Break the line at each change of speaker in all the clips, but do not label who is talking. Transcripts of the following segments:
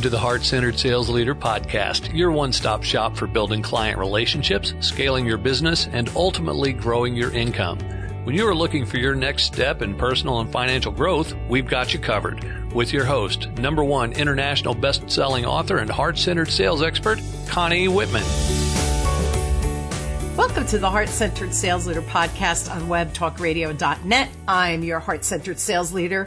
Welcome to the Heart Centered Sales Leader Podcast, your one stop shop for building client relationships, scaling your business, and ultimately growing your income. When you are looking for your next step in personal and financial growth, we've got you covered. With your host, number one international best selling author and heart centered sales expert, Connie Whitman.
Welcome to the Heart Centered Sales Leader podcast on webtalkradio.net. I'm your heart centered sales leader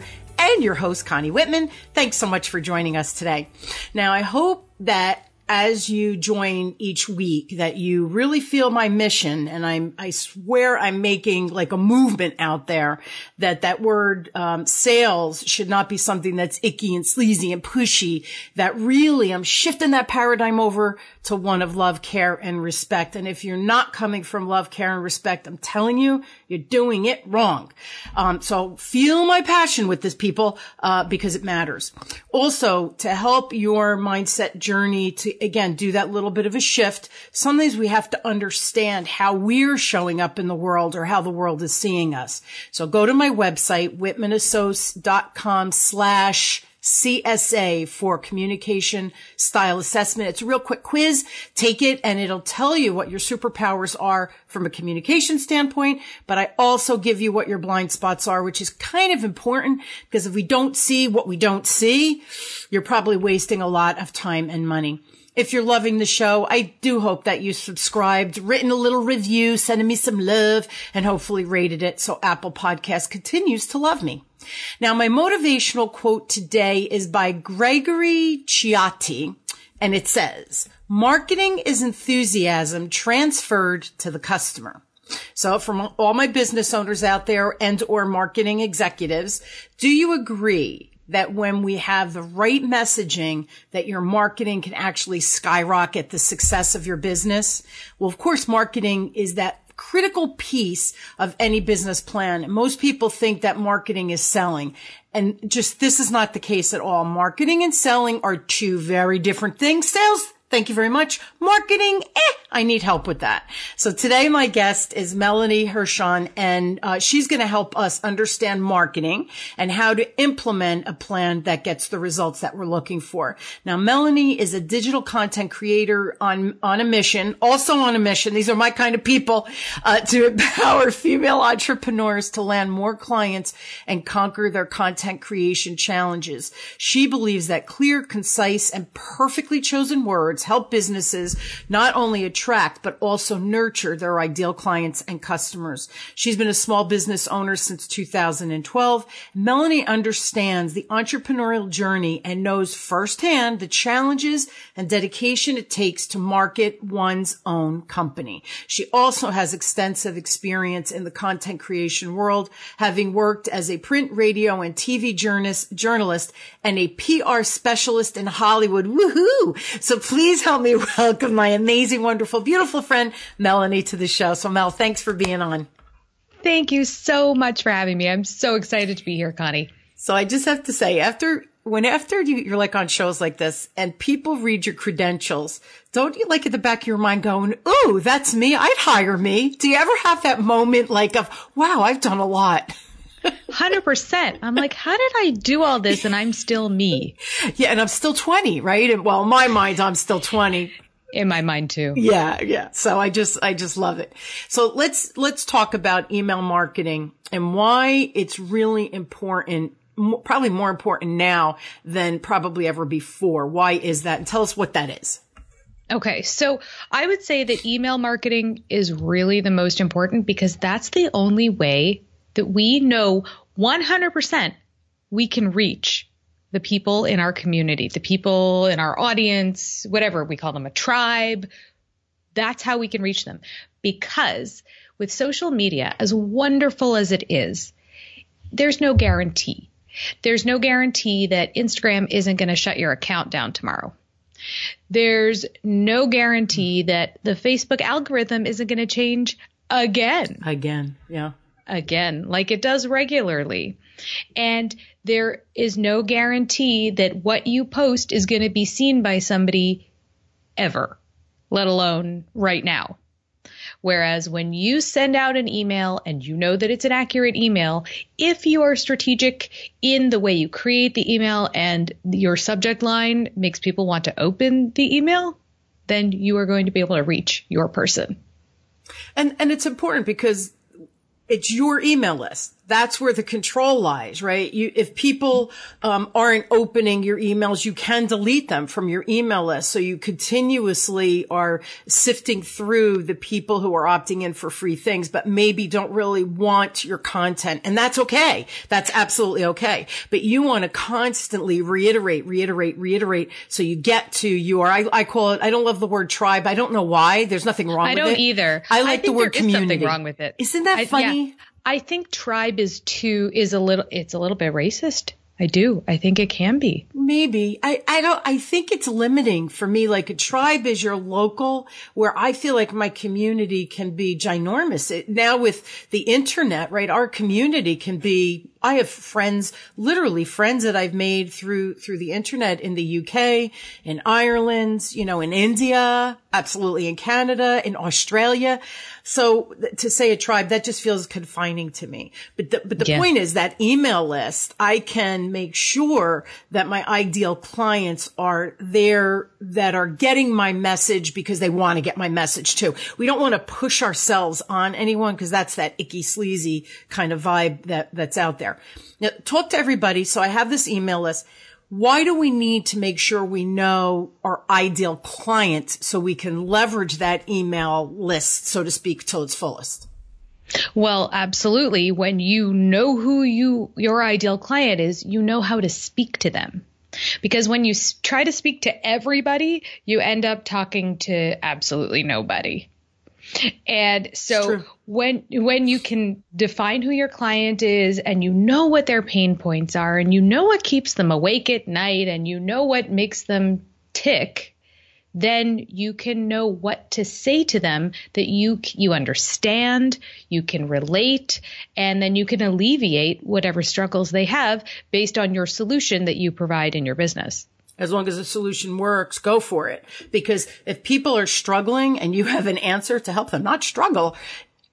and your host, Connie Whitman. Thanks so much for joining us today. Now, I hope that as you join each week that you really feel my mission and I'm, I swear I'm making like a movement out there that that word, um, sales should not be something that's icky and sleazy and pushy, that really I'm shifting that paradigm over to one of love, care and respect. And if you're not coming from love, care and respect, I'm telling you, you're doing it wrong. Um, so feel my passion with this people, uh, because it matters. Also to help your mindset journey to again, do that little bit of a shift. Sometimes we have to understand how we're showing up in the world or how the world is seeing us. So go to my website, whitmanassociates.com slash CSA for communication style assessment. It's a real quick quiz. Take it and it'll tell you what your superpowers are from a communication standpoint. But I also give you what your blind spots are, which is kind of important because if we don't see what we don't see, you're probably wasting a lot of time and money. If you're loving the show, I do hope that you subscribed, written a little review, sending me some love, and hopefully rated it so Apple Podcast continues to love me. Now, my motivational quote today is by Gregory Ciotti, and it says, marketing is enthusiasm transferred to the customer. So from all my business owners out there and or marketing executives, do you agree that when we have the right messaging that your marketing can actually skyrocket the success of your business. Well, of course, marketing is that critical piece of any business plan. Most people think that marketing is selling. And just this is not the case at all. Marketing and selling are two very different things. Sales Thank you very much. Marketing, eh, I need help with that. So today my guest is Melanie Herschorn and uh, she's going to help us understand marketing and how to implement a plan that gets the results that we're looking for. Now, Melanie is a digital content creator on, on a mission, also on a mission. These are my kind of people, uh, to empower female entrepreneurs to land more clients and conquer their content creation challenges. She believes that clear, concise, and perfectly chosen words help businesses not only attract, but also nurture their ideal clients and customers. She's been a small business owner since 2012. Melanie understands the entrepreneurial journey and knows firsthand the challenges and dedication it takes to market one's own company. She also has extensive experience in the content creation world, having worked as a print, radio, and TV journalist and a PR specialist in Hollywood. Woohoo! So please please help me welcome my amazing, wonderful, beautiful friend, Melanie, to the show. So, Mel, thanks for being on.
Thank you so much for having me. I'm so excited to be here, Connie.
So I just have to say, after when after you, you're like on shows like this and people read your credentials, don't you like at the back of your mind going, "Ooh, that's me. I'd hire me." Do you ever have that moment like of, "Wow, I've done a lot."
Hundred percent. I'm like, how did I do all this and I'm still me?
Yeah, and I'm still 20, right? And well, in my mind, I'm still 20.
In my mind too.
Yeah, yeah. So I just, I just love it. So let's, let's talk about email marketing and why it's really important probably more important now than probably ever before. Why is that? And tell us what that is.
Okay, so I would say that email marketing is really the most important because that's the only way that we know 100% we can reach the people in our community, the people in our audience, whatever we call them, a tribe. That's how we can reach them. Because with social media, as wonderful as it is, there's no guarantee. There's no guarantee that Instagram isn't going to shut your account down tomorrow. There's no guarantee that the Facebook algorithm isn't going to change again.
Again, yeah
again, like it does regularly. And there is no guarantee that what you post is going to be seen by somebody ever, let alone right now. Whereas when you send out an email and you know that it's an accurate email, if you are strategic in the way you create the email and your subject line makes people want to open the email, then you are going to be able to reach your person.
And and it's important because it's your email list that's where the control lies, right? You, if people um, aren't opening your emails, you can delete them from your email list. So you continuously are sifting through the people who are opting in for free things, but maybe don't really want your content. And that's okay. That's absolutely okay. But you want to constantly reiterate, reiterate, reiterate. So you get to your, I, I, call it, I don't love the word tribe. I don't know why. There's nothing wrong I with it.
I don't either.
I like
I
the word community.
something wrong with it.
Isn't that funny?
Yeah. I think tribe is too is a little it's a little bit racist. I do. I think it can be.
Maybe. I, I don't, I think it's limiting for me. Like a tribe is your local where I feel like my community can be ginormous. It, now with the internet, right? Our community can be I have friends, literally friends that I've made through, through the internet in the UK, in Ireland, you know, in India, absolutely in Canada, in Australia. So to say a tribe, that just feels confining to me. But the, but the yeah. point is that email list, I can make sure that my ideal clients are there that are getting my message because they want to get my message too. We don't want to push ourselves on anyone because that's that icky sleazy kind of vibe that, that's out there. Now, talk to everybody. So I have this email list. Why do we need to make sure we know our ideal client so we can leverage that email list, so to speak, till its fullest?
Well, absolutely. When you know who you, your ideal client is, you know how to speak to them. Because when you try to speak to everybody, you end up talking to absolutely nobody. And so when when you can define who your client is and you know what their pain points are and you know what keeps them awake at night and you know what makes them tick, then you can know what to say to them that you you understand, you can relate, and then you can alleviate whatever struggles they have based on your solution that you provide in your business
as long as the solution works, go for it. Because if people are struggling and you have an answer to help them not struggle,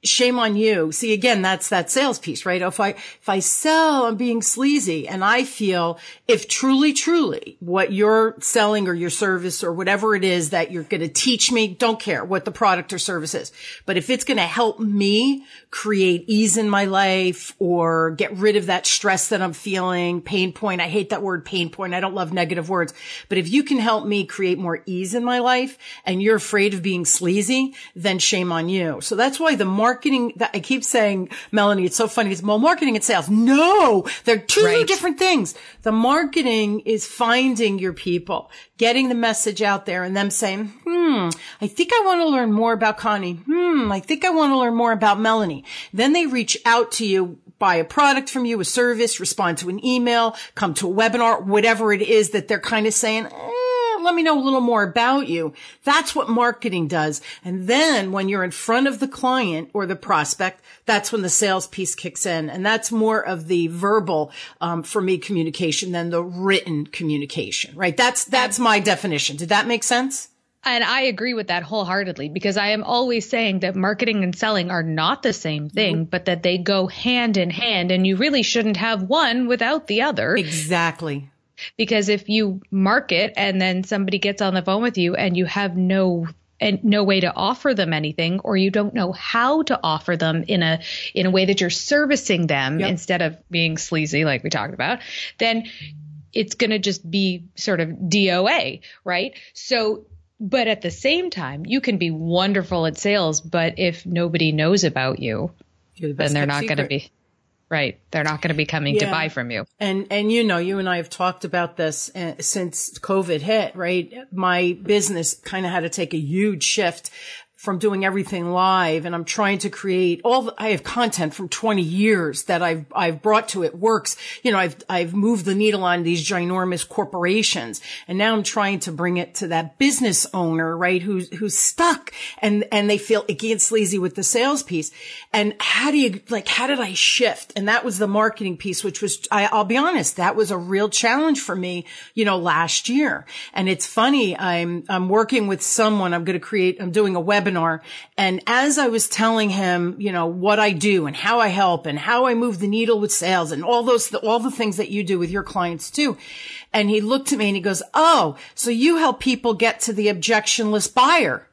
shame on you. See, again, that's that sales piece, right? If I, if I sell, I'm being sleazy and I feel if truly, truly what you're selling or your service or whatever it is that you're going to teach me, don't care what the product or service is. But if it's going to help me create ease in my life or get rid of that stress that I'm feeling, pain point. I hate that word pain point. I don't love negative words, but if you can help me create more ease in my life and you're afraid of being sleazy, then shame on you. So that's why the marketing that I keep saying, Melanie, it's so funny. It's well, marketing and sales. No, they're two right. different things. The marketing is finding your people, getting the message out there and them saying, hmm, I think I want to learn more about Connie. Hmm, I think I want to learn more about Melanie. Then they reach out to you, buy a product from you, a service, respond to an email, come to a webinar, whatever it is that they're kind of saying, eh, let me know a little more about you. That's what marketing does. And then when you're in front of the client or the prospect, that's when the sales piece kicks in. And that's more of the verbal, um, for me communication than the written communication, right? That's, that's my definition. Did that make sense?
And I agree with that wholeheartedly because I am always saying that marketing and selling are not the same thing, mm-hmm. but that they go hand in hand and you really shouldn't have one without the other.
Exactly.
Because if you market and then somebody gets on the phone with you and you have no and no way to offer them anything or you don't know how to offer them in a in a way that you're servicing them yep. instead of being sleazy like we talked about, then it's going to just be sort of DOA, right? So but at the same time, you can be wonderful at sales, but if nobody knows about you, the then they're not going to be right. They're not going to be coming yeah. to buy from you.
And and you know, you and I have talked about this uh, since COVID hit, right? My business kind of had to take a huge shift from doing everything live and I'm trying to create all the, I have content from 20 years that I've, I've brought to it works. You know, I've, I've moved the needle on these ginormous corporations and now I'm trying to bring it to that business owner, right? Who's, who's stuck and, and they feel icky and sleazy with the sales piece. And how do you, like, how did I shift? And that was the marketing piece, which was, I, I'll be honest, that was a real challenge for me, you know, last year. And it's funny. I'm, I'm working with someone. I'm going to create, I'm doing a webinar webinar. And as I was telling him, you know, what I do and how I help and how I move the needle with sales and all those, all the things that you do with your clients too. And he looked at me and he goes, Oh, so you help people get to the objectionless buyer.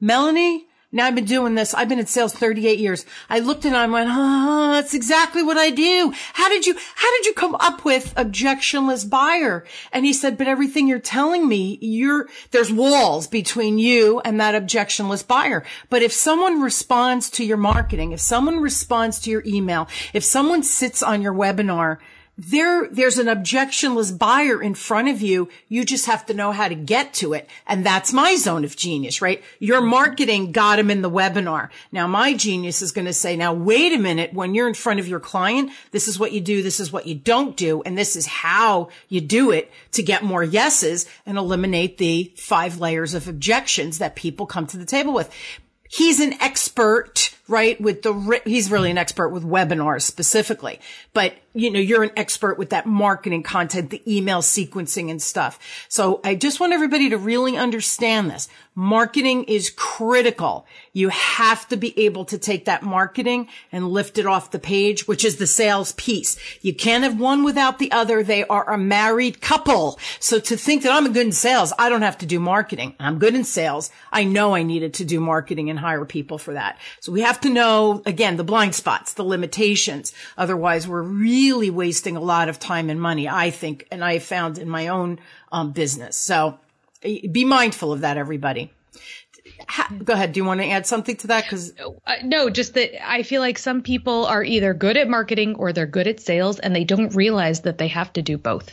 Melanie, now I've been doing this. I've been in sales 38 years. I looked at and I went, oh, that's exactly what I do. How did you, how did you come up with objectionless buyer? And he said, but everything you're telling me, you're, there's walls between you and that objectionless buyer. But if someone responds to your marketing, if someone responds to your email, if someone sits on your webinar, there, there's an objectionless buyer in front of you. You just have to know how to get to it. And that's my zone of genius, right? Your marketing got him in the webinar. Now my genius is going to say, now wait a minute. When you're in front of your client, this is what you do. This is what you don't do. And this is how you do it to get more yeses and eliminate the five layers of objections that people come to the table with he's an expert, right? With the, he's really an expert with webinars specifically, but you know, you're an expert with that marketing content, the email sequencing and stuff. So I just want everybody to really understand this. Marketing is critical. You have to be able to take that marketing and lift it off the page, which is the sales piece. You can't have one without the other. They are a married couple. So to think that I'm good in sales, I don't have to do marketing. I'm good in sales. I know I needed to do marketing and hire people for that. So we have to know, again, the blind spots, the limitations. Otherwise we're really wasting a lot of time and money, I think, and I found in my own um, business. So be mindful of that, everybody. go ahead. Do you want to add something to that? Because
uh, no, just that I feel like some people are either good at marketing or they're good at sales, and they don't realize that they have to do both.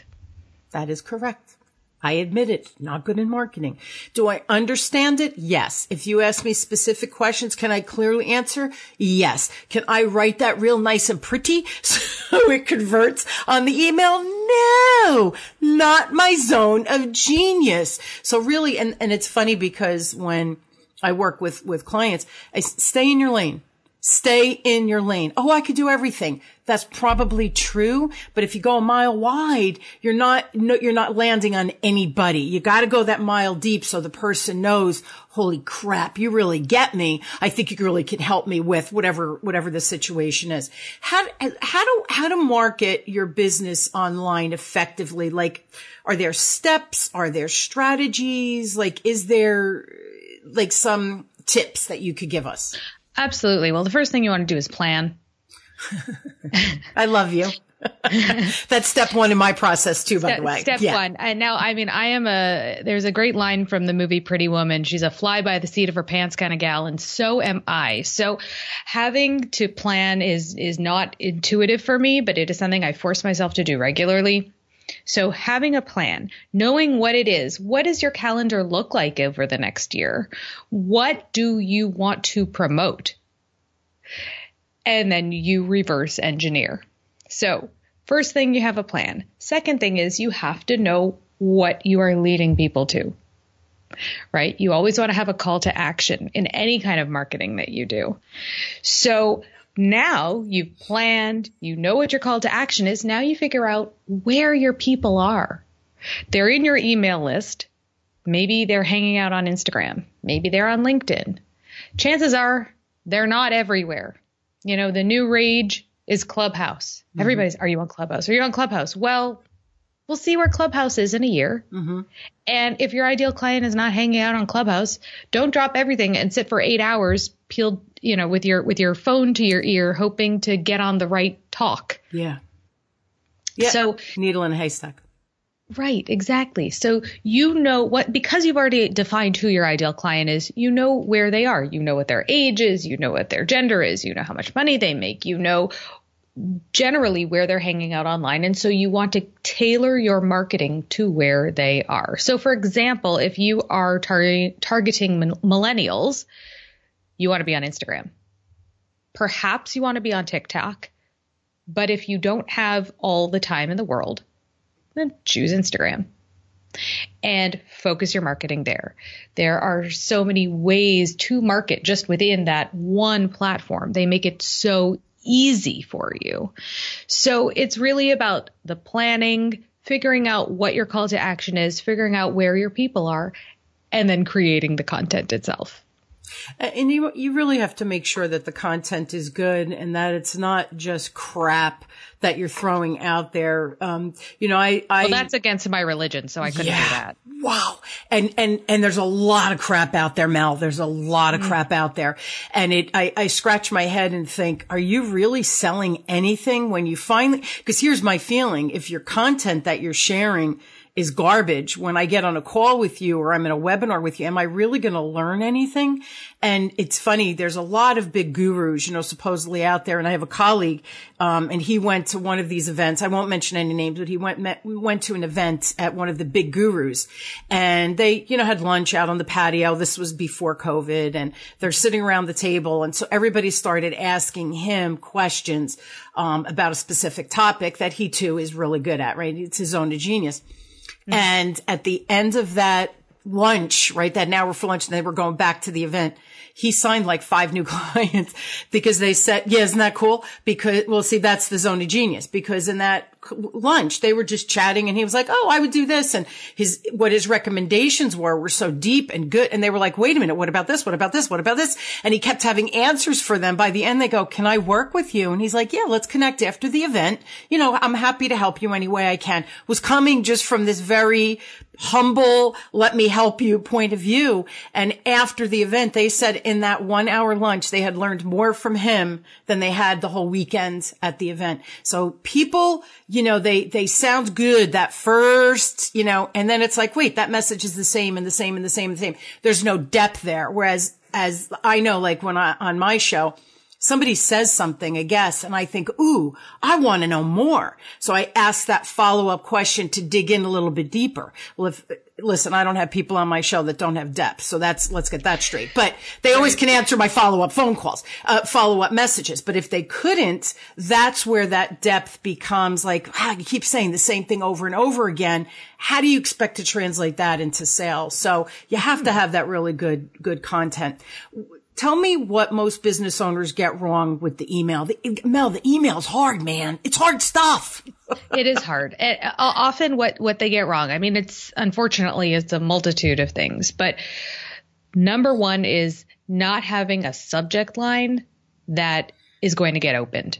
That is correct. I admit it, not good in marketing. Do I understand it? Yes. If you ask me specific questions, can I clearly answer? Yes. Can I write that real nice and pretty so it converts on the email? No, not my zone of genius. So really, and, and it's funny because when I work with, with clients, I stay in your lane. Stay in your lane. Oh, I could do everything. That's probably true. But if you go a mile wide, you're not, no, you're not landing on anybody. You got to go that mile deep so the person knows, holy crap, you really get me. I think you really can help me with whatever, whatever the situation is. How, how do, how to market your business online effectively? Like, are there steps? Are there strategies? Like, is there like some tips that you could give us?
Absolutely. Well, the first thing you want to do is plan.
I love you. That's step one in my process too, by
step,
the way.
Step yeah. one. And now, I mean, I am a, there's a great line from the movie Pretty Woman. She's a fly by the seat of her pants kind of gal. And so am I. So having to plan is, is not intuitive for me, but it is something I force myself to do regularly. So having a plan, knowing what it is, what does your calendar look like over the next year? What do you want to promote? And then you reverse engineer. So first thing, you have a plan. Second thing is you have to know what you are leading people to. Right? You always want to have a call to action in any kind of marketing that you do. So now you've planned, you know what your call to action is. Now you figure out where your people are. They're in your email list. Maybe they're hanging out on Instagram. Maybe they're on LinkedIn. Chances are they're not everywhere. You know, the new rage is Clubhouse. Mm-hmm. Everybody's, are you on Clubhouse? Are you on Clubhouse? Well, we'll see where Clubhouse is in a year. Mm-hmm. And if your ideal client is not hanging out on Clubhouse, don't drop everything and sit for eight hours peeled, you know, with your with your phone to your ear, hoping to get on the right talk.
Yeah. Yeah. So needle in a haystack.
Right, exactly. So you know what, because you've already defined who your ideal client is, you know where they are. You know what their age is. You know what their gender is. You know how much money they make. You know generally where they're hanging out online. And so you want to tailor your marketing to where they are. So for example, if you are tar- targeting millennials, you want to be on Instagram. Perhaps you want to be on TikTok. But if you don't have all the time in the world, then choose Instagram and focus your marketing there. There are so many ways to market just within that one platform. They make it so easy for you. So it's really about the planning, figuring out what your call to action is, figuring out where your people are, and then creating the content itself.
And you you really have to make sure that the content is good and that it's not just crap that you're throwing out there. Um, you know, I, I
well, that's against my religion, so I couldn't yeah, do that.
Wow. And, and, and there's a lot of crap out there, Mel. There's a lot of mm. crap out there. And it, I, I scratch my head and think, are you really selling anything when you finally, cause here's my feeling. If your content that you're sharing is garbage when I get on a call with you or I'm in a webinar with you. Am I really going to learn anything? And it's funny. There's a lot of big gurus, you know, supposedly out there. And I have a colleague, um, and he went to one of these events. I won't mention any names, but he went, met, we went to an event at one of the big gurus and they, you know, had lunch out on the patio. This was before COVID and they're sitting around the table. And so everybody started asking him questions, um, about a specific topic that he too is really good at, right? It's his own genius. Mm-hmm. And at the end of that lunch, right, that hour for lunch, and they were going back to the event, he signed like five new clients because they said, yeah, isn't that cool? Because, well, see, that's the zone of genius because in that lunch, they were just chatting and he was like, Oh, I would do this. And his, what his recommendations were, were so deep and good. And they were like, wait a minute. What about this? What about this? What about this? And he kept having answers for them. By the end, they go, can I work with you? And he's like, yeah, let's connect after the event. You know, I'm happy to help you any way I can was coming just from this very humble, let me help you point of view. And after the event, they said in that one hour lunch, they had learned more from him than they had the whole weekend at the event. So people, you know, they, they sound good that first, you know, and then it's like, wait, that message is the same and the same and the same and the same. There's no depth there. Whereas as I know, like when I, on my show, somebody says something, a guess, and I think, ooh, I want to know more. So I ask that follow up question to dig in a little bit deeper. Well, if, listen, I don't have people on my show that don't have depth. So that's, let's get that straight. But they always can answer my follow up phone calls, uh, follow up messages. But if they couldn't, that's where that depth becomes like, wow, you keep saying the same thing over and over again. How do you expect to translate that into sales? So you have to have that really good, good content Tell me what most business owners get wrong with the email. The, Mel, the email's hard, man. It's hard stuff.
it is hard. It, uh, often what, what they get wrong. I mean, it's unfortunately, it's a multitude of things, but number one is not having a subject line that is going to get opened.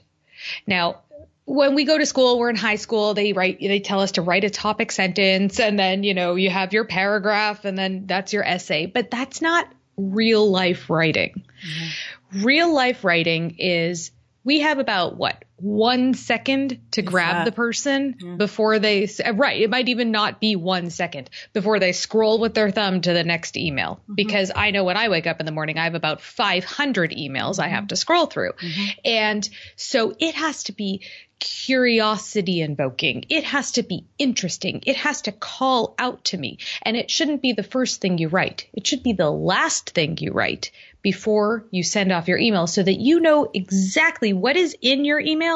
Now, when we go to school, we're in high school, they write, they tell us to write a topic sentence and then, you know, you have your paragraph and then that's your essay, but that's not real life writing. Mm-hmm. Real life writing is we have about what one second to grab the person mm-hmm. before they right it might even not be one second before they scroll with their thumb to the next email mm-hmm. because i know when i wake up in the morning i have about 500 emails i have mm-hmm. to scroll through mm-hmm. and so it has to be curiosity invoking. It has to be interesting. It has to call out to me. And it shouldn't be the first thing you write. It should be the last thing you write before you send off your email so that you know exactly what is in your email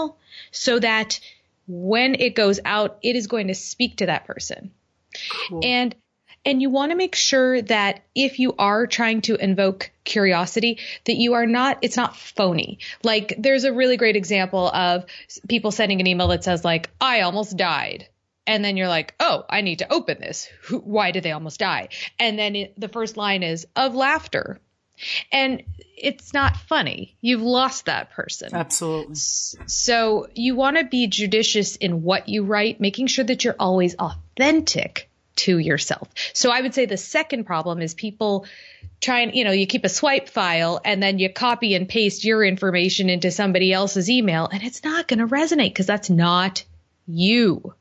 so that when it goes out, it is going to speak to that person. Cool. And and you want to make sure that if you are trying to invoke curiosity, that you are not, it's not phony. Like there's a really great example of people sending an email that says like, I almost died. And then you're like, oh, I need to open this. Why did they almost die? And then it, the first line is of laughter. And it's not funny. You've lost that person.
Absolutely.
So you want to be judicious in what you write, making sure that you're always authentic to yourself. So I would say the second problem is people try and, you know, you keep a swipe file and then you copy and paste your information into somebody else's email and it's not going to resonate because that's not you.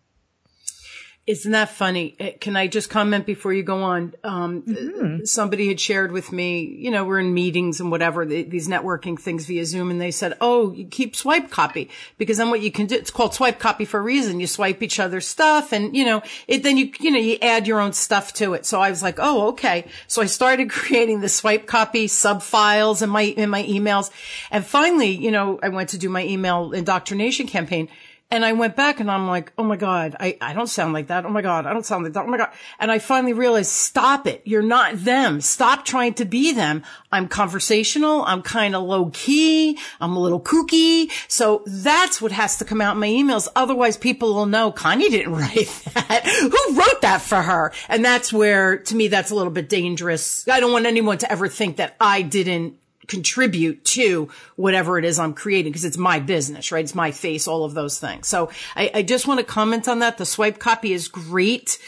Isn't that funny? Eh, can I just comment before you go on? Um, mm-hmm. Somebody had shared with me, you know, we're in meetings and whatever, these networking things via Zoom, and they said, oh, you keep swipe copy because then what you can do, it's called swipe copy for a reason. You swipe each other's stuff and, you know, it, then you, you know, you add your own stuff to it. So I was like, oh, okay. So I started creating the swipe copy sub files in my, in my emails. And finally, you know, I went to do my email indoctrination campaign And I went back and I'm like, oh my God, I, I don't sound like that. Oh my God, I don't sound like that. Oh my God. And I finally realized, stop it. You're not them. Stop trying to be them. I'm conversational. I'm kind of low key. I'm a little kooky. So that's what has to come out in my emails. Otherwise people will know Connie didn't write that. Who wrote that for her? And that's where, to me, that's a little bit dangerous. I don't want anyone to ever think that I didn't contribute to whatever it is I'm creating because it's my business, right? It's my face, all of those things. So I, I just want to comment on that. The swipe copy is great.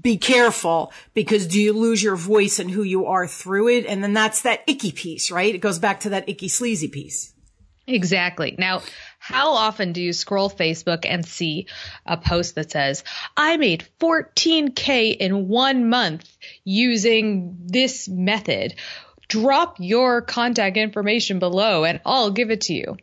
Be careful because do you lose your voice and who you are through it? And then that's that icky piece, right? It goes back to that icky sleazy piece.
Exactly. Now, how often do you scroll Facebook and see a post that says, I made 14K in one month using this method? Drop your contact information below and I'll give it to you.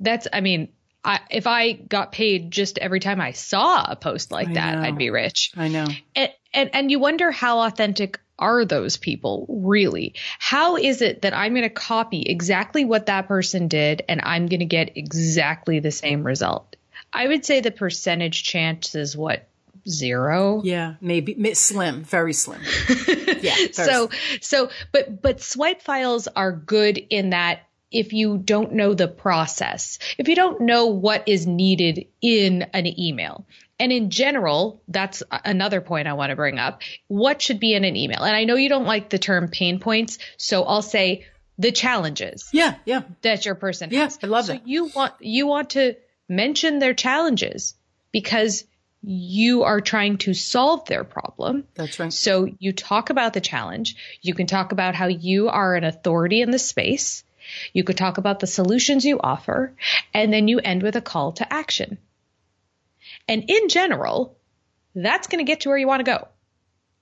That's, I mean, I, if I got paid just every time I saw a post like I that, know. I'd be rich.
I know.
And, and, and you wonder how authentic are those people really? How is it that I'm going to copy exactly what that person did and I'm going to get exactly the same result? I would say the percentage chance is what zero.
Yeah, maybe slim, very slim.
yeah. so, so, but, but swipe files are good in that if you don't know the process, if you don't know what is needed in an email. And in general, that's another point I want to bring up. What should be in an email? And I know you don't like the term pain points, so I'll say the challenges.
Yeah, yeah.
That your person
yeah,
has.
I love it.
so
that.
You want you want to mention their challenges because you are trying to solve their problem.
That's right.
So you talk about the challenge. You can talk about how you are an authority in the space. You could talk about the solutions you offer, and then you end with a call to action. And in general, that's going to get to where you want to go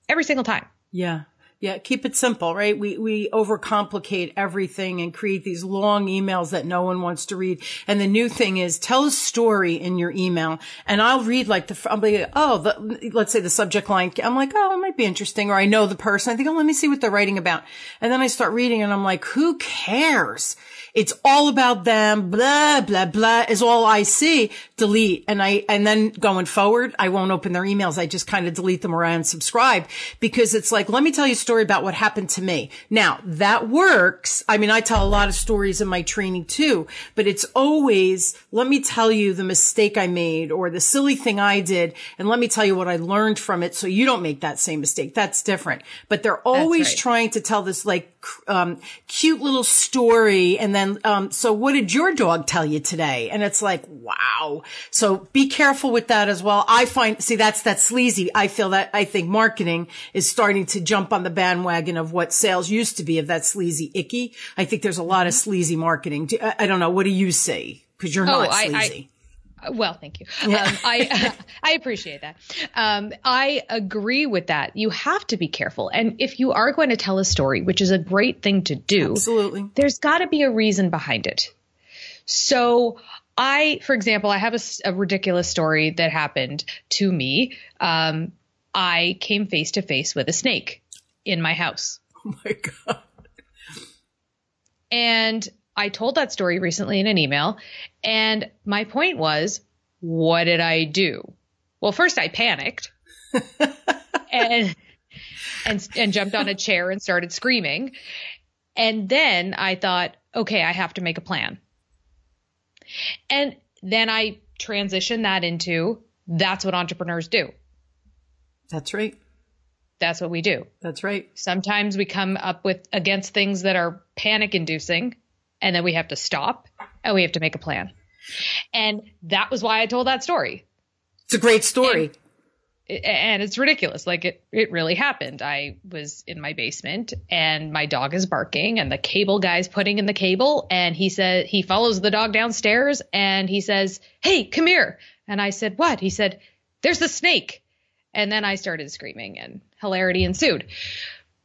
every single time.
Yeah. Yeah, keep it simple, right? We, we overcomplicate everything and create these long emails that no one wants to read. And the new thing is tell a story in your email and I'll read like the, I'll be, oh, the, let's say the subject line. I'm like, oh, it might be interesting. Or I know the person. I think, oh, let me see what they're writing about. And then I start reading and I'm like, who cares? It's all about them. Blah, blah, blah is all I see. Delete. And I, and then going forward, I won't open their emails. I just kind of delete them or unsubscribe because it's like, let me tell you a story about what happened to me. Now that works. I mean, I tell a lot of stories in my training too, but it's always, let me tell you the mistake I made or the silly thing I did. And let me tell you what I learned from it. So you don't make that same mistake. That's different, but they're always right. trying to tell this like, um, cute little story and then um, so what did your dog tell you today? And it's like, wow. So be careful with that as well. I find, see, that's, that sleazy. I feel that, I think marketing is starting to jump on the bandwagon of what sales used to be of that sleazy icky. I think there's a lot of sleazy marketing. I, don't know. What do you say? Cause you're oh, not sleazy. I, I,
well, thank you. Yeah. Um, I I appreciate that. Um, I agree with that. You have to be careful, and if you are going to tell a story, which is a great thing to do,
absolutely,
there's got to be a reason behind it. So, I, for example, I have a, a ridiculous story that happened to me. Um, I came face to face with a snake in my house.
Oh my god!
And I told that story recently in an email, and my point was, what did I do? Well, first I panicked and, and, and jumped on a chair and started screaming. And then I thought, okay, I have to make a plan. And then I transitioned that into that's what entrepreneurs do.
That's right.
That's what we do.
That's right.
Sometimes we come up with against things that are panic inducing and then we have to stop and we have to make a plan. And that was why I told that story.
It's a great story.
And, and it's ridiculous. Like it, it really happened. I was in my basement and my dog is barking and the cable guy's putting in the cable and he said, he follows the dog downstairs and he says, Hey, come here. And I said, what? He said, there's the snake. And then I started screaming and hilarity ensued.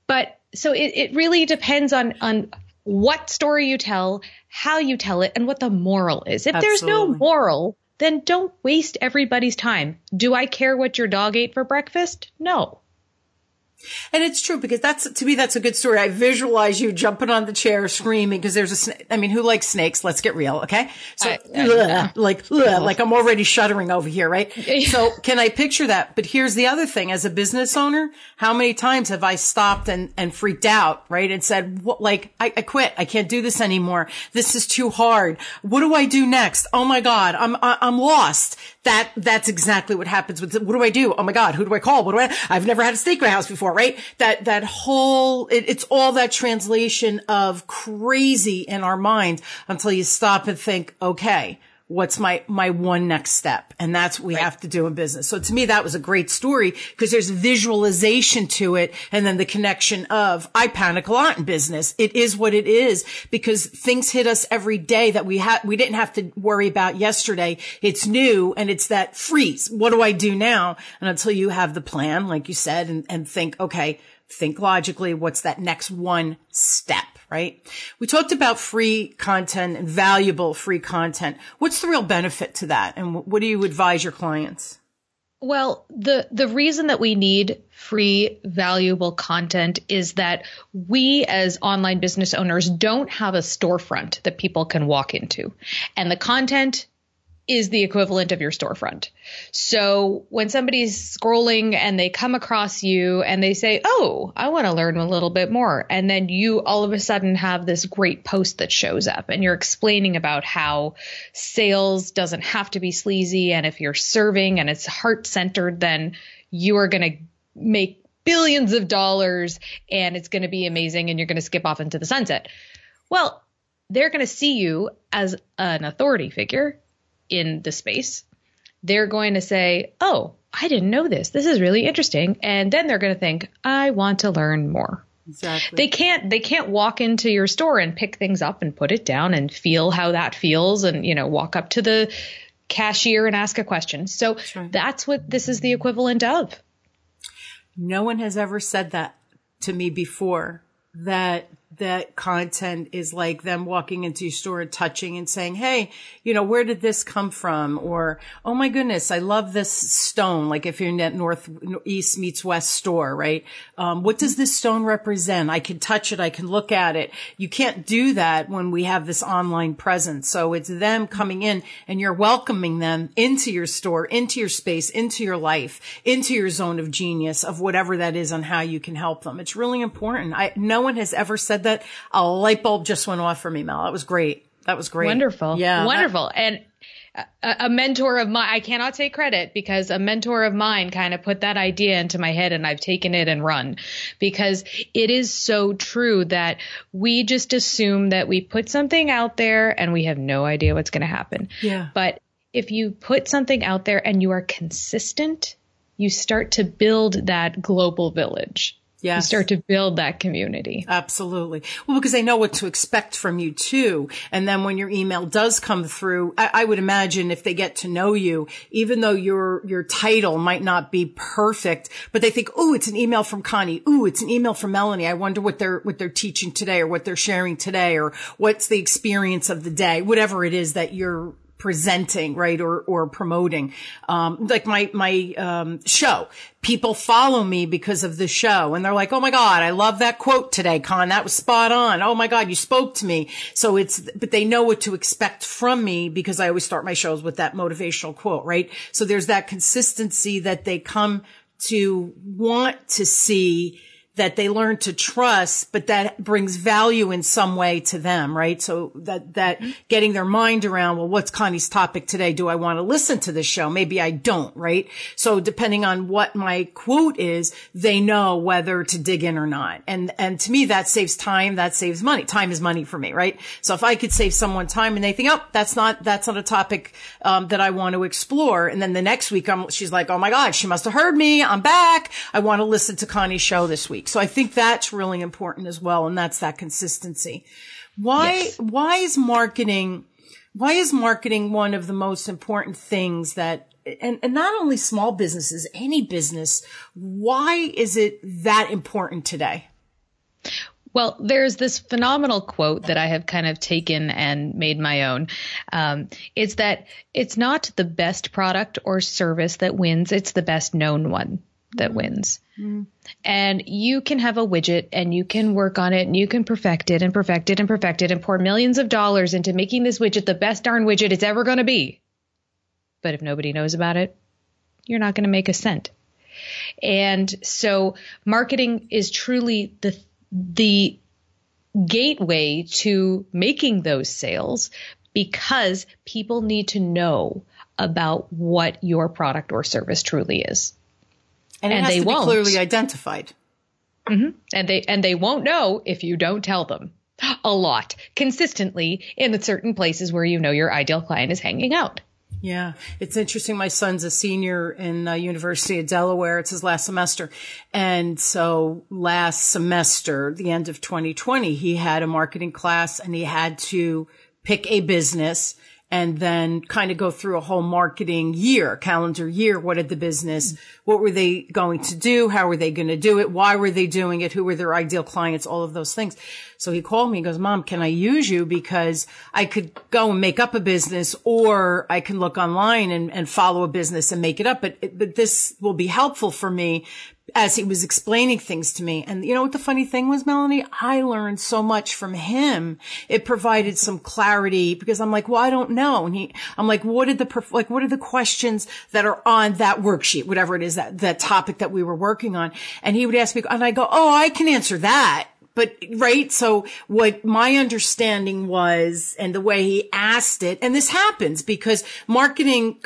But so it, it really depends on, on what story you tell, how you tell it, and what the moral is. If Absolutely. there's no moral, then don't waste everybody's time. Do I care what your dog ate for breakfast? No.
And it's true because that's, to me, that's a good story. I visualize you jumping on the chair screaming because there's a snake. I mean, who likes snakes? Let's get real. Okay. So
I- I-
like, ugh, like I'm already shuddering over here. Right. so can I picture that? But here's the other thing. As a business owner, how many times have I stopped and, and freaked out? Right. And said, what, like, I, I quit. I can't do this anymore. This is too hard. What do I do next? Oh my God. I'm, I- I'm lost. That, that's exactly what happens with, what do I do? Oh my God. Who do I call? What do I, I've never had a steak in my house before, right? That, that whole, it, it's all that translation of crazy in our mind until you stop and think, okay, what's my, my one next step? And that's what we have to do in business. So to me, that was a great story because there's visualization to it. And then the connection of I panic a lot in business. It is what it is because things hit us every day that we had, we didn't have to worry about yesterday. It's new and it's that freeze. What do I do now? And until you have the plan, like you said, and, and think, okay, think logically. What's that next one step? Right. We talked about free content and valuable free content. What's the real benefit to that? And what do you advise your clients?
Well, the the reason that we need free valuable content is that we as online business owners don't have a storefront that people can walk into. And the content is the equivalent of your storefront. So when somebody's scrolling and they come across you and they say, Oh, I want to learn a little bit more. And then you all of a sudden have this great post that shows up and you're explaining about how sales doesn't have to be sleazy. And if you're serving and it's heart centered, then you are going to make billions of dollars and it's going to be amazing and you're going to skip off into the sunset. Well, they're going to see you as an authority figure in the space. They're going to say, Oh, I didn't know this. This is really interesting. And then they're going to think, I want to learn more.
Exactly.
They can't they can't walk into your store and pick things up and put it down and feel how that feels and you know walk up to the cashier and ask a question. So
right.
that's what this is the equivalent of.
no one has ever said that to me before that that content is like them walking into your store and touching and saying, Hey, you know, where did this come from? Or, Oh my goodness, I love this stone. Like if you're in that north east meets west store, right? Um, what does this stone represent? I can touch it. I can look at it. You can't do that when we have this online presence. So it's them coming in and you're welcoming them into your store, into your space, into your life, into your zone of genius of whatever that is on how you can help them. It's really important. I, no one has ever said that. A light bulb just went off for me, Mel. That was great. That was great.
Wonderful.
Yeah. that-
Wonderful. and a, a mentor of mine, I cannot take credit because a mentor of mine kind of put that idea into my head and I've taken it and run because it is so true that we just assume that we put something out there and we have no idea what's going to happen.
Yeah.
But if you put something out there and you are consistent, you start to build that global village. You start to build that community.
Absolutely. Well, because they know what to expect from you too. And then when your email does come through, I, I would imagine if they get to know you, even though your, your title might not be perfect, but they think, oh, it's an email from Connie. Ooh, it's an email from Melanie. I wonder what they're, what they're teaching today or what they're sharing today or what's the experience of the day, whatever it is that you're presenting, right? Or, or promoting. Um, like my, my, um, show. People follow me because of the show and they're like, Oh my God, I love that quote today, Con. That was spot on. Oh my God, you spoke to me. So it's, but they know what to expect from me because I always start my shows with that motivational quote, right? So there's that consistency that they come to want to see that they learn to trust, but that brings value in some way to them, right? So that, that getting their mind around, well, what's Connie's topic today? Do I want to listen to this show? Maybe I don't, right? So depending on what my quote is, they know whether to dig in or not. And, and to me, that saves time. That saves money. Time is money for me, right? So if I could save someone time and they think, oh, that's not, that's not a topic, um, that I want to explore. And then the next week, I'm, she's like, oh my God, she must have heard me. I'm back. I want to listen to Connie's show this week. So I think that's really important as well. And that's that consistency. Why,
Yes.
why is marketing, why is marketing one of the most important things that, and, and not only small businesses, any business, why is it that important today?
Well, there's this phenomenal quote that I have kind of taken and made my own. Um, it's that it's not the best product or service that wins, it's the best known one. That wins. Mm-hmm. And you can have a widget and you can work on it and you can perfect it and perfect it and perfect it and pour millions of dollars into making this widget the best darn widget it's ever going to be. But if nobody knows about it, you're not going to make a cent. And so marketing is truly the the gateway to making those sales because people need to know about what your product or service truly is.
And, and they won't. clearly identified.
Mm-hmm. And they and they won't know if you don't tell them a lot consistently in the certain places where you know your ideal client is hanging out.
Yeah, it's interesting. My son's a senior in uh, University of Delaware. It's his last semester, and so last semester, the end of 2020, he had a marketing class, and he had to pick a business and then kind of go through a whole marketing year, calendar year. What did the business, what were they going to do? How were they going to do it? Why were they doing it? Who were their ideal clients? All of those things. So he called me. He goes, mom, can I use you? Because I could go and make up a business or I can look online and, and follow a business and make it up. But, but this will be helpful for me as he was explaining things to me. And you know what the funny thing was, Melanie? I learned so much from him. It provided some clarity because I'm like, well, I don't know. And he, I'm like, what did the, like, what are the questions that are on that worksheet, whatever it is, that, that topic that we were working on? And he would ask me, and I go, oh, I can answer that. But, right. So what my understanding was and the way he asked it, and this happens because marketing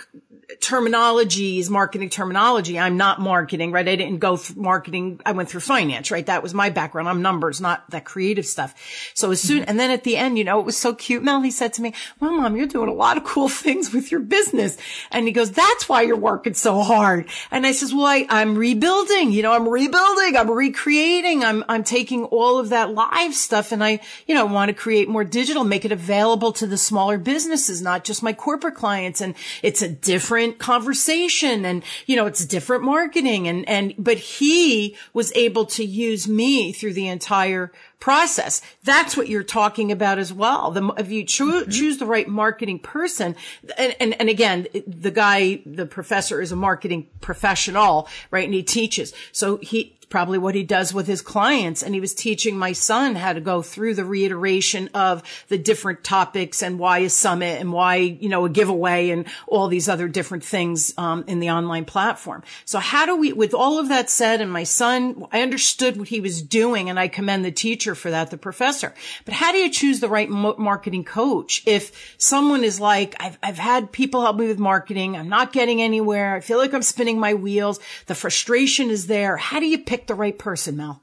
terminology is marketing terminology. I'm not marketing, right? I didn't go through marketing. I went through finance, right? That was my background. I'm numbers, not that creative stuff. So as soon, and then at the end, you know, it was so cute. Melanie said to me, well, mom, you're doing a lot of cool things with your business. And he goes, that's why you're working so hard. And I says, well, I, I'm rebuilding, you know, I'm rebuilding, I'm recreating. I'm, I'm taking all of that live stuff and I, you know, want to create more digital, make it available to the smaller businesses, not just my corporate clients. And it's a different different conversation and, you know, it's different marketing and, and, but he was able to use me through the entire process. That's what you're talking about as well. The, if you cho- mm-hmm. choose the right marketing person, and, and, and again, the guy, the professor is a marketing professional, right? And he teaches. So he, probably what he does with his clients. And he was teaching my son how to go through the reiteration of the different topics and why a summit and why, you know, a giveaway and all these other different things, um, in the online platform. So how do we, with all of that said, and my son, I understood what he was doing and I commend the teacher for that, the professor. But how do you choose the right marketing coach? If someone is like, I've, I've had people help me with marketing. I'm not getting anywhere. I feel like I'm spinning my wheels. The frustration is there. How do you pick pick the right person, Mel?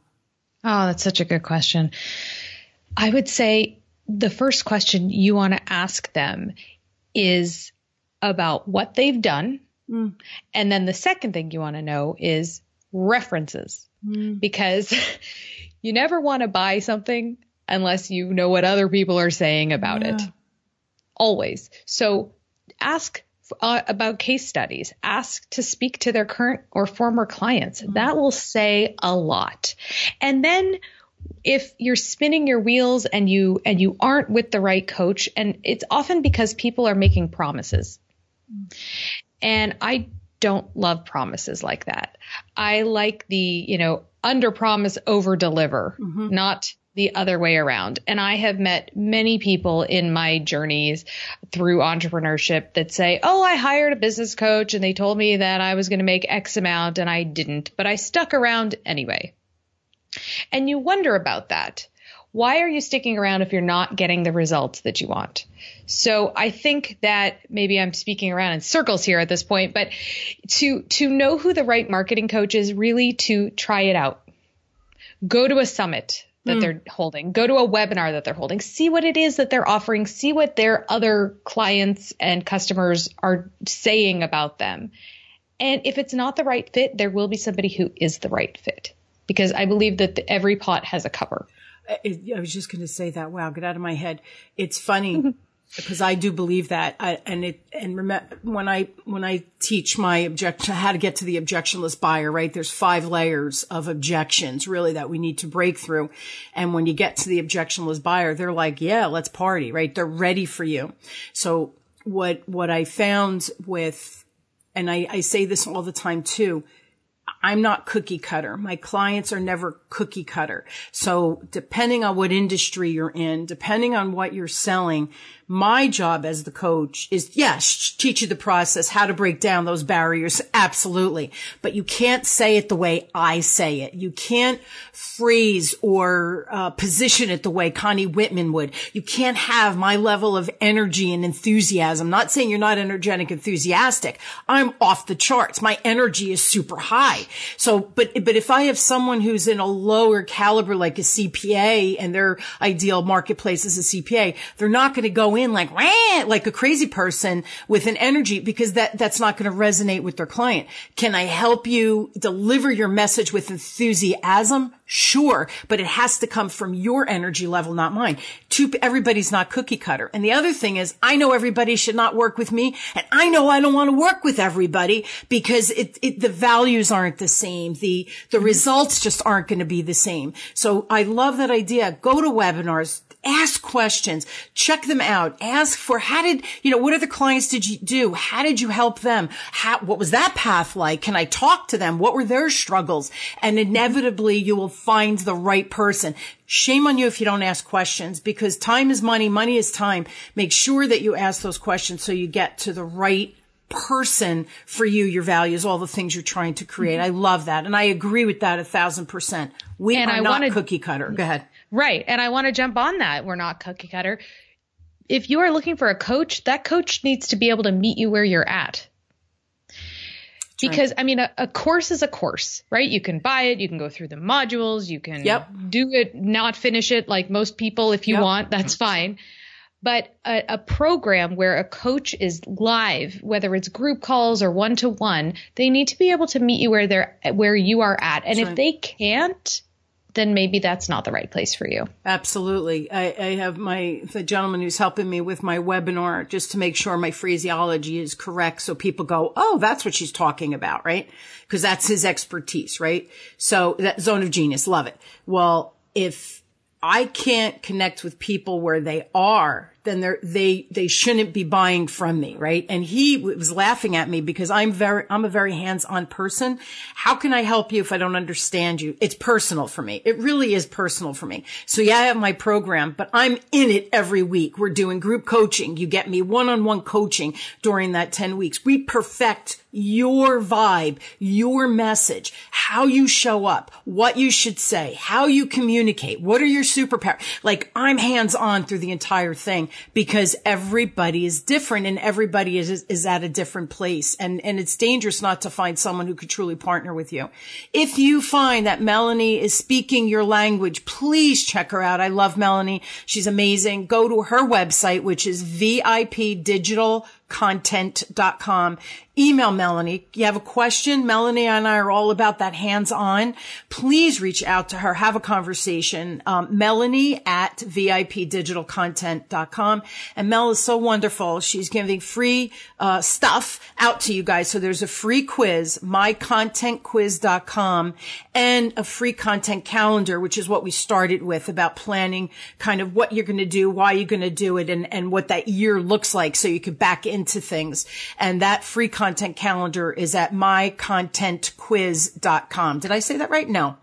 Oh, that's such a good question. I would say the first question you want to ask them is about what they've done. Mm. And then the second thing you want to know is references mm. because you never want to buy something unless you know what other people are saying about yeah. it. Always. So ask uh, about case studies, ask to speak to their current or former clients. Mm-hmm. That will say a lot. And then if you're spinning your wheels and you and you aren't with the right coach and it's often because people are making promises. Mm-hmm. And I don't love promises like that. I like the, you know, under promise over deliver, mm-hmm. not the other way around. And I have met many people in my journeys through entrepreneurship that say, Oh, I hired a business coach and they told me that I was going to make X amount and I didn't, but I stuck around anyway. And you wonder about that. Why are you sticking around if you're not getting the results that you want? So I think that maybe I'm speaking around in circles here at this point, but to, to know who the right marketing coach is, really to try it out. Go to a summit that mm. they're holding. Go to a webinar that they're holding. See what it is that they're offering. See what their other clients and customers are saying about them. And if it's not the right fit, there will be somebody who is the right fit because I believe that the, every pot has a cover.
I, I was just going to say that. Wow, get out of my head. It's funny. because I do believe that. I, and it, and remember when I, when I teach my objection, how to get to the objectionless buyer, right? There's five layers of objections really that we need to break through. And when you get to the objectionless buyer, they're like, yeah, let's party, right? They're ready for you. So what, what I found with, and I, I say this all the time too, I'm not cookie cutter. My clients are never cookie cutter. So depending on what industry you're in, depending on what you're selling, my job as the coach is, yes, teach you the process, how to break down those barriers. Absolutely. But you can't say it the way I say it. You can't phrase or uh, position it the way Connie Whitman would. You can't have my level of energy and enthusiasm. Not saying you're not energetic, enthusiastic. I'm off the charts. My energy is super high. So, but, but if I have someone who's in a lower caliber, like a CPA and their ideal marketplace is a CPA, they're not going to go in like, like a crazy person with an energy because that, that's not going to resonate with their client. Can I help you deliver your message with enthusiasm? Sure. But it has to come from your energy level, not mine. Two, everybody's not cookie cutter. And the other thing is I know everybody should not work with me and I know I don't want to work with everybody because it, it the values aren't the same. The, the results just aren't going to be the same. So I love that idea. Go to webinars, ask questions, check them out, ask for how did, you know, what other clients did you do? How did you help them? How, what was that path like? Can I talk to them? What were their struggles? And inevitably you will find the right person. Shame on you if you don't ask questions because time is money. Money is time. Make sure that you ask those questions so you get to the right person for you, your values, all the things you're trying to create. I love that. And I agree with that a thousand percent. We and are I not wanted, cookie cutter. Go ahead.
Right. And I want to jump on that. We're not cookie cutter. If you are looking for a coach, that coach needs to be able to meet you where you're at. Because right. I mean, a, a, course is a course, right? You can buy it, you can go through the modules, you can yep. do it, not finish it like most people if you yep. want, that's fine. But a, a, program where a coach is live, whether it's group calls or one to one, they need to be able to meet you where they're where you are at. And that's if right. they can't, then maybe that's not the right place for you.
Absolutely. I, I, have my, the gentleman who's helping me with my webinar just to make sure my phraseology is correct. So people go, Oh, that's what she's talking about, right? Cause that's his expertise, right? So that zone of genius, love it. Well, if I can't connect with people where they are, then they they they shouldn't be buying from me, right? And he was laughing at me because I'm very I'm a very hands-on person. How can I help you if I don't understand you? It's personal for me. It really is personal for me. So yeah, I have my program, but I'm in it every week. We're doing group coaching. You get me one-on-one coaching during that 10 weeks. We perfect your vibe, your message, how you show up, what you should say, how you communicate, what are your superpowers. Like I'm hands on through the entire thing because everybody is different and everybody is, is at a different place. And, and it's dangerous not to find someone who could truly partner with you. If you find that Melanie is speaking your language, please check her out. I love Melanie. She's amazing. Go to her website, which is VIP Digital content.com. Email Melanie. You have a question? Melanie and I are all about that hands on. Please reach out to her. Have a conversation. Um, Melanie at VIPdigitalcontent.com. And Mel is so wonderful. She's giving free, uh, stuff out to you guys. So there's a free quiz, mycontentquiz.com and a free content calendar, which is what we started with about planning kind of what you're going to do, why you're going to do it and, and what that year looks like. So you could back into things. And that free content calendar is at mycontentquiz.com. Did I say that right? No.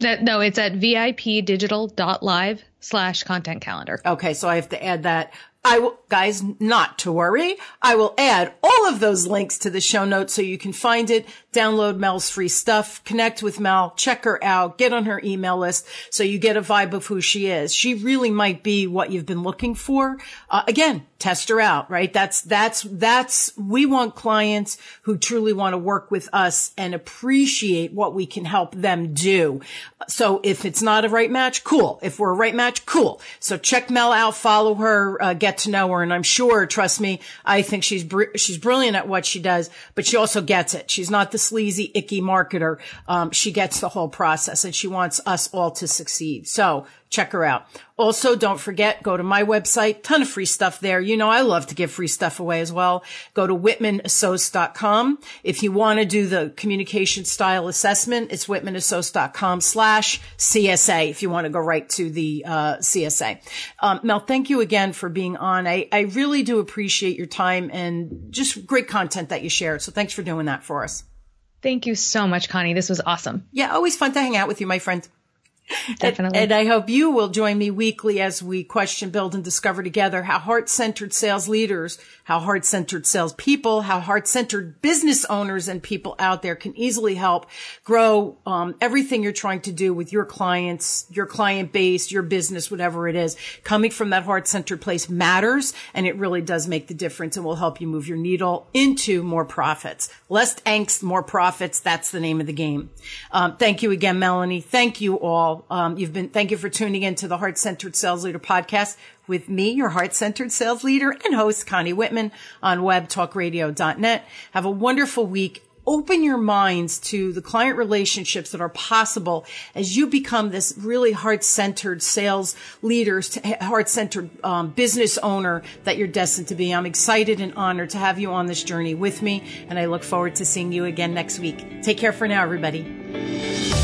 That, no, it's at vipdigital.live slash content calendar.
Okay. So I have to add that. I will, guys, not to worry. I will add all of those links to the show notes so you can find it, download Mel's free stuff, connect with Mel, check her out, get on her email list so you get a vibe of who she is. She really might be what you've been looking for. Uh, again, test her out, right? That's, that's, that's, we want clients who truly want to work with us and appreciate what we can help them do. So if it's not a right match, cool. If we're a right match, cool. So check Mel out, follow her, uh, get to know her. And I'm sure, trust me, I think she's, br- she's brilliant at what she does, but she also gets it. She's not the sleazy, icky marketer. Um, she gets the whole process and she wants us all to succeed. So check her out. Also, don't forget, go to my website, ton of free stuff there. You know, I love to give free stuff away as well. Go to whitmanassoc.com. If you want to do the communication style assessment, it's whitmanassoc.com slash CSA if you want to go right to the uh, CSA. Um, Mel, thank you again for being on. I, I really do appreciate your time and just great content that you shared. So thanks for doing that for us.
Thank you so much, Connie. This was awesome.
Yeah, always fun to hang out with you, my friend.
Definitely.
And, and, I hope you will join me weekly as we question, build, and discover together how heart-centered sales leaders, how heart-centered sales people, how heart-centered business owners and people out there can easily help grow um, everything you're trying to do with your clients, your client base, your business, whatever it is. Coming from that heart-centered place matters, and it really does make the difference and will help you move your needle into more profits. Less angst, more profits. That's the name of the game. Um, thank you again, Melanie. Thank you all. Um, you've been, thank you for tuning in to the Heart Centered Sales Leader podcast with me, your heart centered sales leader and host, Connie Whitman on webtalkradio.net. Have a wonderful week. Open your minds to the client relationships that are possible as you become this really heart centered sales leader, heart centered um, business owner that you're destined to be. I'm excited and honored to have you on this journey with me, and I look forward to seeing you again next week. Take care for now, everybody.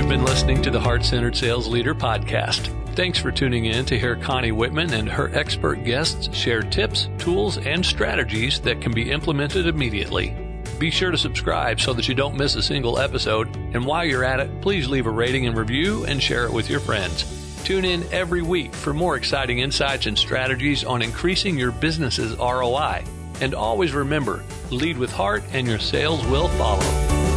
You've been listening to the Heart Centered Sales Leader podcast. Thanks for tuning in to hear Connie Whitman and her expert guests share tips, tools, and strategies that can be implemented immediately. Be sure to subscribe so that you don't miss a single episode. And while you're at it, please leave a rating and review and share it with your friends. Tune in every week for more exciting insights and strategies on increasing your business's ROI. And always remember lead with heart, and your sales will follow.